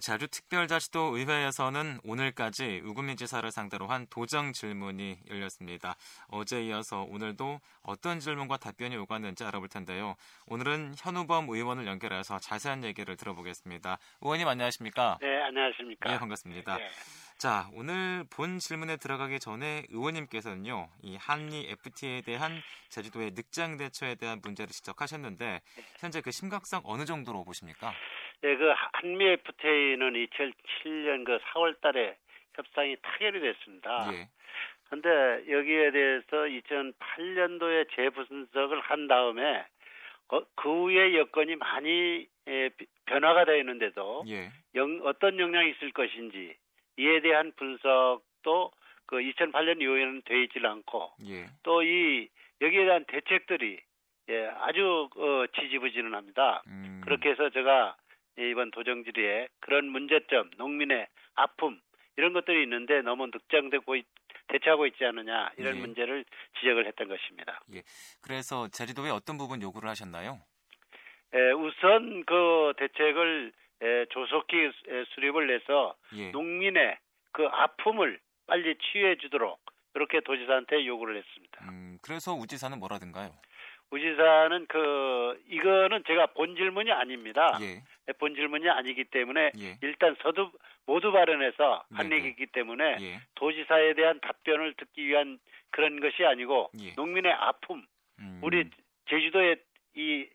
제주특별자치도 의회에서는 오늘까지 우금민 지사를 상대로 한 도정 질문이 열렸습니다. 어제 이어서 오늘도 어떤 질문과 답변이 오갔는지 알아볼 텐데요. 오늘은 현우범 의원을 연결해서 자세한 얘기를 들어보겠습니다. 의원님 안녕하십니까? 네, 안녕하십니까? 예, 반갑습니다. 네. 자, 오늘 본 질문에 들어가기 전에 의원님께서는요, 이 한미 FTA에 대한 제주도의 늑장 대처에 대한 문제를 지적하셨는데, 네. 현재 그 심각성 어느 정도로 보십니까? 네, 그 한미 FTA는 2007년 그 4월 달에 협상이 타결이 됐습니다. 예. 근데 여기에 대해서 2008년도에 재분석을 한 다음에 그, 그 후에 여건이 많이 예, 변화가 되어 있는데도 예. 영, 어떤 영향이 있을 것인지 이에 대한 분석도 그 2008년 이후에는 되어 있질 않고 예. 또이 여기에 대한 대책들이 예, 아주 어, 지지부진합니다. 음. 그렇게 해서 제가 이번 도정질의에 그런 문제점, 농민의 아픔 이런 것들이 있는데 너무 늑장되고 있, 대처하고 있지 않느냐 이런 예. 문제를 지적을 했던 것입니다. 예. 그래서 제주도에 어떤 부분 요구를 하셨나요? 예, 우선 그 대책을 예, 조속히 수립을 해서 예. 농민의 그 아픔을 빨리 치유해 주도록 그렇게 도지사한테 요구를 했습니다. 음, 그래서 우지사는 뭐라든가요? 우지사는 그 이거는 제가 본 질문이 아닙니다. 예. 본 질문이 아니기 때문에 예. 일단 서두 모두 발언해서 한 네네. 얘기이기 때문에 예. 도지사에 대한 답변을 듣기 위한 그런 것이 아니고 예. 농민의 아픔, 음. 우리 제주도의 이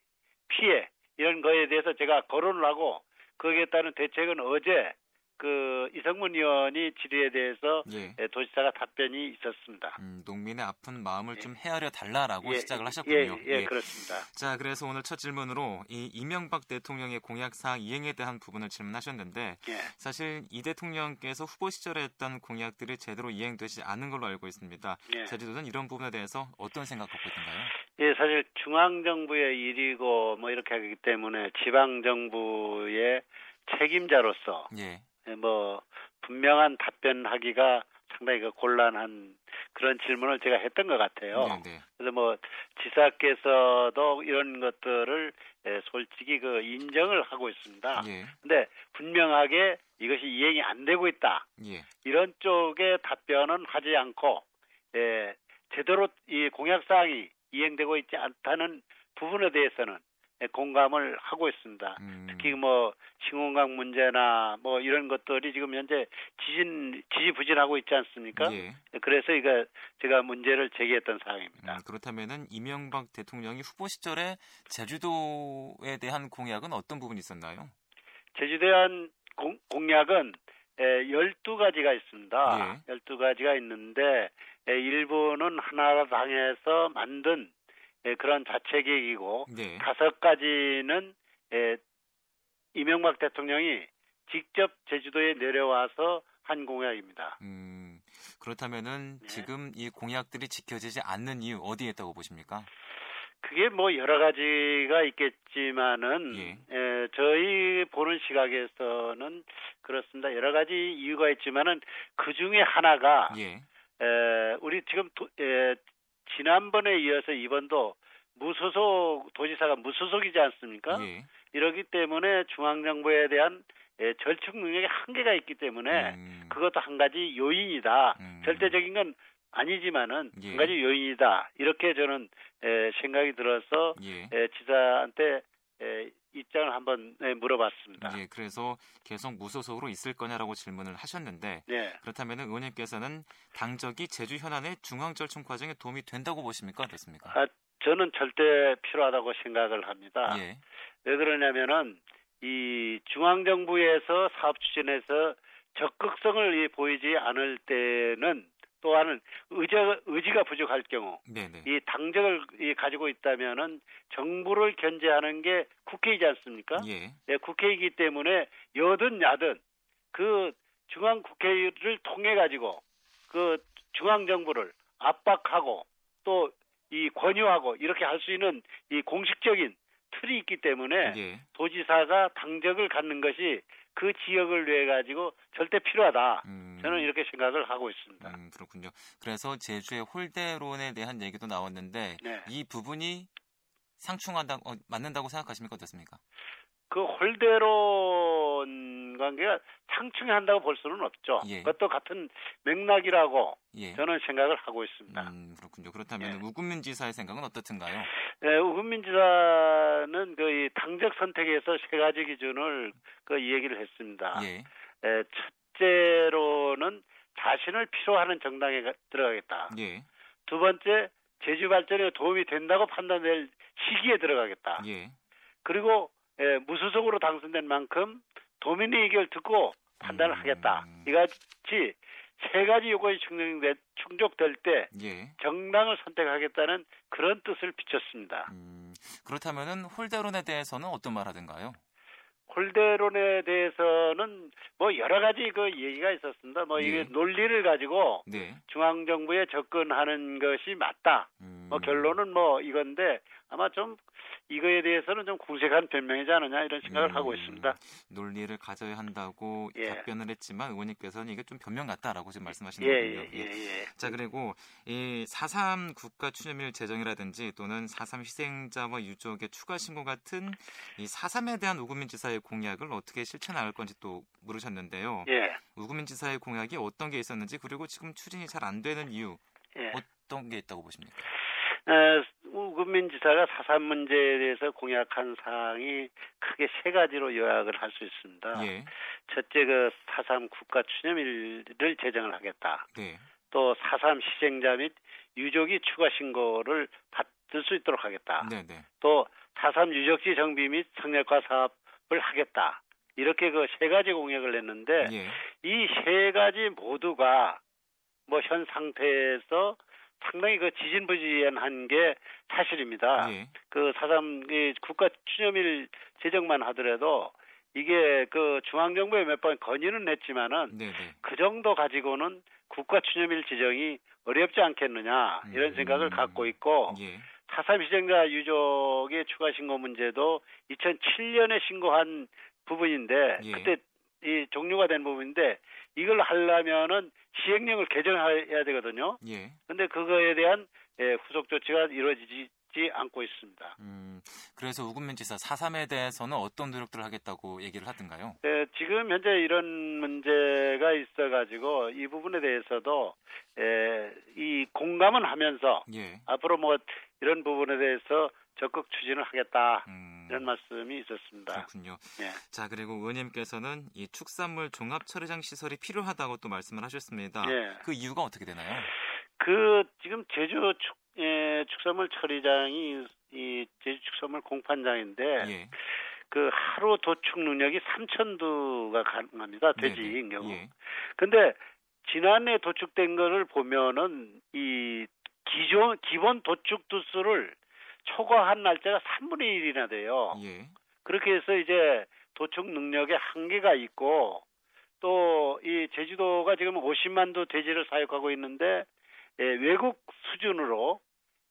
피해 이런 거에 대해서 제가 거론을 하고 거기에 따른 대책은 어제 그 이성문 의원이 질의에 대해서 예. 예. 도지사가 답변이 있었습니다. 음, 농민의 아픈 마음을 예. 좀 헤아려 달라라고 예. 시작을 하셨군요. 예, 예, 그렇습니다. 자, 그래서 오늘 첫 질문으로 이 이명박 대통령의 공약 사항 이행에 대한 부분을 질문하셨는데 사실 이 대통령께서 후보 시절에 했던 공약들이 제대로 이행되지 않은 걸로 알고 있습니다. 제주도는 이런 부분에 대해서 어떤 생각 갖고 있던가요? 예, 사실 중앙 정부의 일이고 뭐 이렇게 하기 때문에 지방 정부의 책임자로서 예. 예, 뭐 분명한 답변하기가 상당히 그 곤란한 그런 질문을 제가 했던 것 같아요. 네, 네. 그래서 뭐 지사께서도 이런 것들을 예, 솔직히 그 인정을 하고 있습니다. 예. 근데 분명하게 이것이 이행이 안 되고 있다. 예. 이런 쪽의 답변은 하지 않고 예, 제대로 이 공약 사항이 이행되고 있지 않다는 부분에 대해서는 예, 공감을 하고 있습니다. 음. 특히 뭐 신공강 문제나 뭐 이런 것들이 지금 현재 지진 지지부진하고 있지 않습니까? 예. 예. 그래서 이거 제가 문제를 제기했던 사항입니다. 음, 그렇다면은 이명박 대통령이 후보 시절에 제주도에 대한 공약은 어떤 부분이 있었나요? 제주도에 대한 공, 공약은 에, 12가지가 있습니다. 예. 12가지가 있는데 에, 일부는 하나당에서 만든 예, 그런 자체 계획이고 네. 다섯 가지는 예, 이명박 대통령이 직접 제주도에 내려와서 한 공약입니다. 음, 그렇다면은 네. 지금 이 공약들이 지켜지지 않는 이유 어디에 있다고 보십니까? 그게 뭐 여러 가지가 있겠지만은 예. 에, 저희 보는 시각에서는 그렇습니다. 여러 가지 이유가 있지만은 그 중에 하나가 예. 에, 우리 지금 도, 에, 지난번에 이어서 이번도 무소속 도지사가 무소속이지 않습니까? 예. 이러기 때문에 중앙정부에 대한 예, 절충 능력에 한계가 있기 때문에 음. 그것도 한 가지 요인이다. 음. 절대적인 건 아니지만은 예. 한 가지 요인이다. 이렇게 저는 예, 생각이 들어서 예. 예, 지사한테 예, 입장을 한번 네, 물어봤습니다. 예, 그래서 계속 무소속으로 있을 거냐라고 질문을 하셨는데 네. 그렇다면 의원님께서는 당적이 제주 현안의 중앙 절충 과정에 도움이 된다고 보십니까? 어떻습니까? 아, 저는 절대 필요하다고 생각을 합니다. 예. 왜 그러냐면은 이 중앙 정부에서 사업 추진에서 적극성을 보이지 않을 때는 또한 의지가, 의지가 부족할 경우 네네. 이 당적을 가지고 있다면은 정부를 견제하는 게 국회이지 않습니까? 예. 네, 국회이기 때문에 여든 야든 그 중앙 국회를 통해 가지고 그 중앙 정부를 압박하고 또 이 권유하고 이렇게 할 수 있는 이 공식적인 틀이 있기 때문에 예. 도지사가 당적을 갖는 것이 그 지역을 위해 가지고 절대 필요하다. 음. 저는 이렇게 생각을 하고 있습니다. 음, 그렇군요. 그래서 제주의 홀대론에 대한 얘기도 나왔는데 네. 이 부분이 상충한다 어, 맞는다고 생각하십니까 어떻습니까? 그 홀대론과 관계가 상충한다고 볼 수는 없죠. 예. 그것도 같은 맥락이라고 예. 저는 생각을 하고 있습니다. 음, 그렇군요. 그렇다면 예. 우금민 지사의 생각은 어떻든가요? 네, 우금민 지사는 그 당적 선택에서 세 가지 기준을 그 얘기를 했습니다. 예. 에, 첫 째로는 자신을 필요하는 정당에 들어가겠다. 예. 두 번째 제주 발전에 도움이 된다고 판단될 시기에 들어가겠다. 예. 그리고 에, 무소속으로 당선된 만큼 도민의 의견을 듣고 판단을 음... 하겠다. 이같이 세 가지 요건이 충족될, 충족될 때 예. 정당을 선택하겠다는 그런 뜻을 비췄습니다. 음, 그렇다면은 홀대론에 대해서는 어떤 말 하던가요? 홀대론에 대해서는 뭐 여러 가지 그 얘기가 있었습니다. 뭐 네. 이게 논리를 가지고 네. 중앙 정부에 접근하는 것이 맞다. 음. 뭐 결론은 뭐 이건데 아마 좀 이거에 대해서는 좀 궁색한 변명이지 않느냐 이런 생각을 음, 하고 있습니다. 논리를 가져야 한다고 예. 답변을 했지만 의원님께서는 이게 좀 변명 같다라고 지금 말씀하시는 예, 거군요. 예, 예, 예. 자 그리고 이 4.3 국가 추념일 제정이라든지 또는 4.3 희생자와 유족의 추가 신고 같은 이 4.3에 대한 우금민 지사의 공약을 어떻게 실천할 건지 또 물으셨는데요. 예. 우금민 지사의 공약이 어떤 게 있었는지 그리고 지금 추진이 잘 안 되는 이유 예. 어떤 게 있다고 보십니까? 어, 우금민 지사가 사산 문제에 대해서 공약한 사항이 크게 세 가지로 요약을 할 수 있습니다. 예. 첫째 그 사삼 국가 추념일을 제정을 하겠다. 네. 또 사삼 희생자 및 유족이 추가 신고를 받을 수 있도록 하겠다. 네네. 네. 또 사삼 유적지 정비 및 성역화 사업을 하겠다. 이렇게 그 세 가지 공약을 냈는데 예. 이세 가지 모두가 뭐 현 상태에서 상당히 그 지진부지연한 게 사실입니다. 예. 그 사삼 국가 추념일 제정만 하더라도 이게 그 중앙정부에 몇 번 건의는 냈지만은 네네. 네. 그 정도 가지고는 국가 추념일 지정이 어렵지 않겠느냐 이런 음. 생각을 갖고 있고 예. 사삼 희생자 유족의 추가 신고 문제도 2007년에 신고한 부분인데 예. 그때 이 종료가 된 부분인데 이걸 하려면은 시행령을 개정해야 되거든요. 예. 근데 그거에 대한 예, 후속 조치가 이루어지지 않고 있습니다. 음, 그래서 우금민 지사 4.3에 대해서는 어떤 노력들을 하겠다고 얘기를 하던가요? 네, 지금 현재 이런 문제가 있어가지고 이 부분에 대해서도 예, 이 공감은 하면서 예. 앞으로 뭐 이런 부분에 대해서 적극 추진을 하겠다. 음. 이런 말씀이 있었습니다. 그렇군요. 네. 자 그리고 의원님께서는 이 축산물 종합 처리장 시설이 필요하다고 또 말씀을 하셨습니다. 네. 그 이유가 어떻게 되나요? 그 지금 제주 축, 예, 축산물 처리장이 이 제주 축산물 공판장인데 예. 그 하루 도축 능력이 3천두가 가능합니다. 돼지인 경우. 예. 근데 지난해 도축된 거를 보면은 이 기존 기본 도축 두수를 초과한 날짜가 3분의 1이나 돼요. 예. 그렇게 해서 이제 도축 능력에 한계가 있고 또 이 제주도가 지금 50만 도 돼지를 사육하고 있는데 예, 외국 수준으로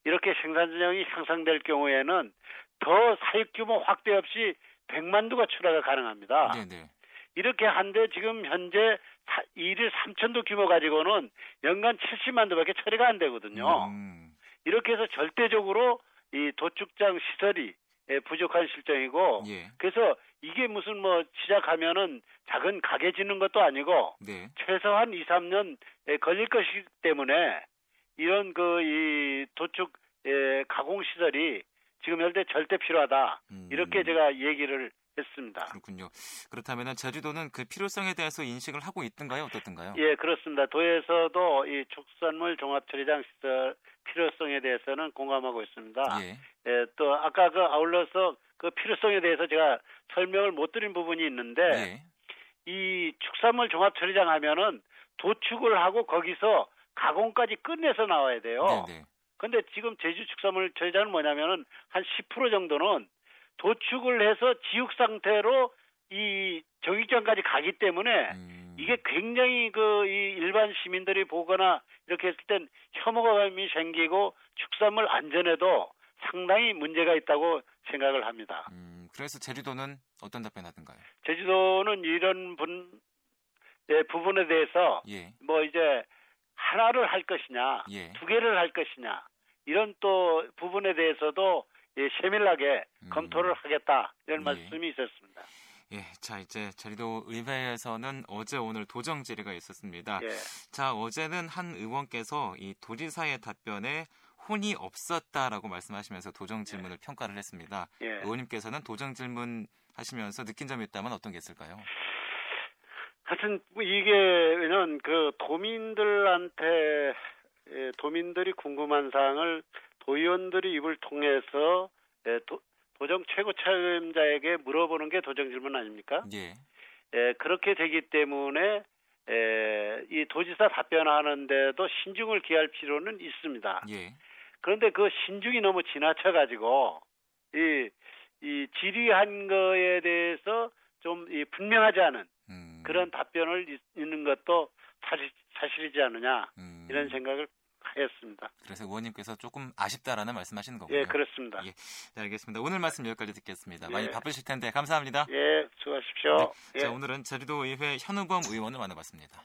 이렇게 생산량이 향상될 경우에는 더 사육 규모 확대 없이 100만 도가 출하가 가능합니다. 네네. 이렇게 한데 지금 현재 일일 3천 도 규모 가지고는 연간 70만 도밖에 처리가 안 되거든요. 음. 이렇게 해서 절대적으로 이 도축장 시설이 예, 부족한 실정이고 예. 그래서 이게 무슨 뭐 시작하면은 작은 가게 짓는 것도 아니고 네. 최소한 2, 3년 예, 걸릴 것이기 때문에 이런 그 이 도축 예, 가공 시설이 지금 현재 절대 필요하다 음. 이렇게 제가 얘기를 했습니다. 그렇군요. 그렇다면 제주도는 그 필요성에 대해서 인식을 하고 있던가요, 어떻든가요? 예, 그렇습니다. 도에서도 이 축산물 종합처리장 시설 필요성에 대해서는 공감하고 있습니다. 예. 예, 또 아까 그 아울러서 그 필요성에 대해서 제가 설명을 못 드린 부분이 있는데 예. 이 축산물 종합처리장 하면은 도축을 하고 거기서 가공까지 끝내서 나와야 돼요. 네네. 근데 지금 제주 축산물 처리장은 뭐냐면은 한 10% 정도는 도축을 해서 지육 상태로 이 정육점까지 가기 때문에 음. 이게 굉장히 그 이 일반 시민들이 보거나 이렇게 했을 땐 혐오감이 생기고 축산물 안전에도 상당히 문제가 있다고 생각을 합니다. 음, 그래서 제주도는 어떤 답변 하던가요? 제주도는 이런 분, 예, 부분에 대해서 예. 뭐 이제 하나를 할 것이냐, 예. 두 개를 할 것이냐 이런 또 부분에 대해서도 예, 세밀하게 음. 검토를 하겠다 이런 예. 말씀이 있었습니다. 예, 자 이제 제주도 의회에서는 어제 오늘 도정 질의가 있었습니다. 예. 자 어제는 한 의원께서 이 도지사의 답변에 혼이 없었다라고 말씀하시면서 도정 질문을 예. 평가를 했습니다. 예. 의원님께서는 도정 질문 하시면서 느낀 점이 있다면 어떤 게 있을까요? 하여튼 뭐 이게는 그 도민들한테 예, 도민들이 궁금한 사항을 도의원들이 입을 통해서 예, 도, 도정 최고 책임자에게 물어보는 게 도정 질문 아닙니까? 예. 예 그렇게 되기 때문에 에, 이 도지사 답변하는데도 신중을 기할 필요는 있습니다. 예. 그런데 그 신중이 너무 지나쳐 가지고 이, 이 질의한 거에 대해서 좀 이 분명하지 않은 음. 그런 답변을 있는 것도 사실, 사실이지 않느냐 음. 이런 생각을 하였습니다. 그래서 의원님께서 조금 아쉽다라는 말씀하시는 거군요. 예, 그렇습니다. 예, 네, 알겠습니다. 오늘 말씀 여기까지 듣겠습니다. 예. 많이 바쁘실 텐데 감사합니다. 예, 수고하십시오. 네, 예. 자, 오늘은 제주도 의회 현우범 의원을 만나봤습니다.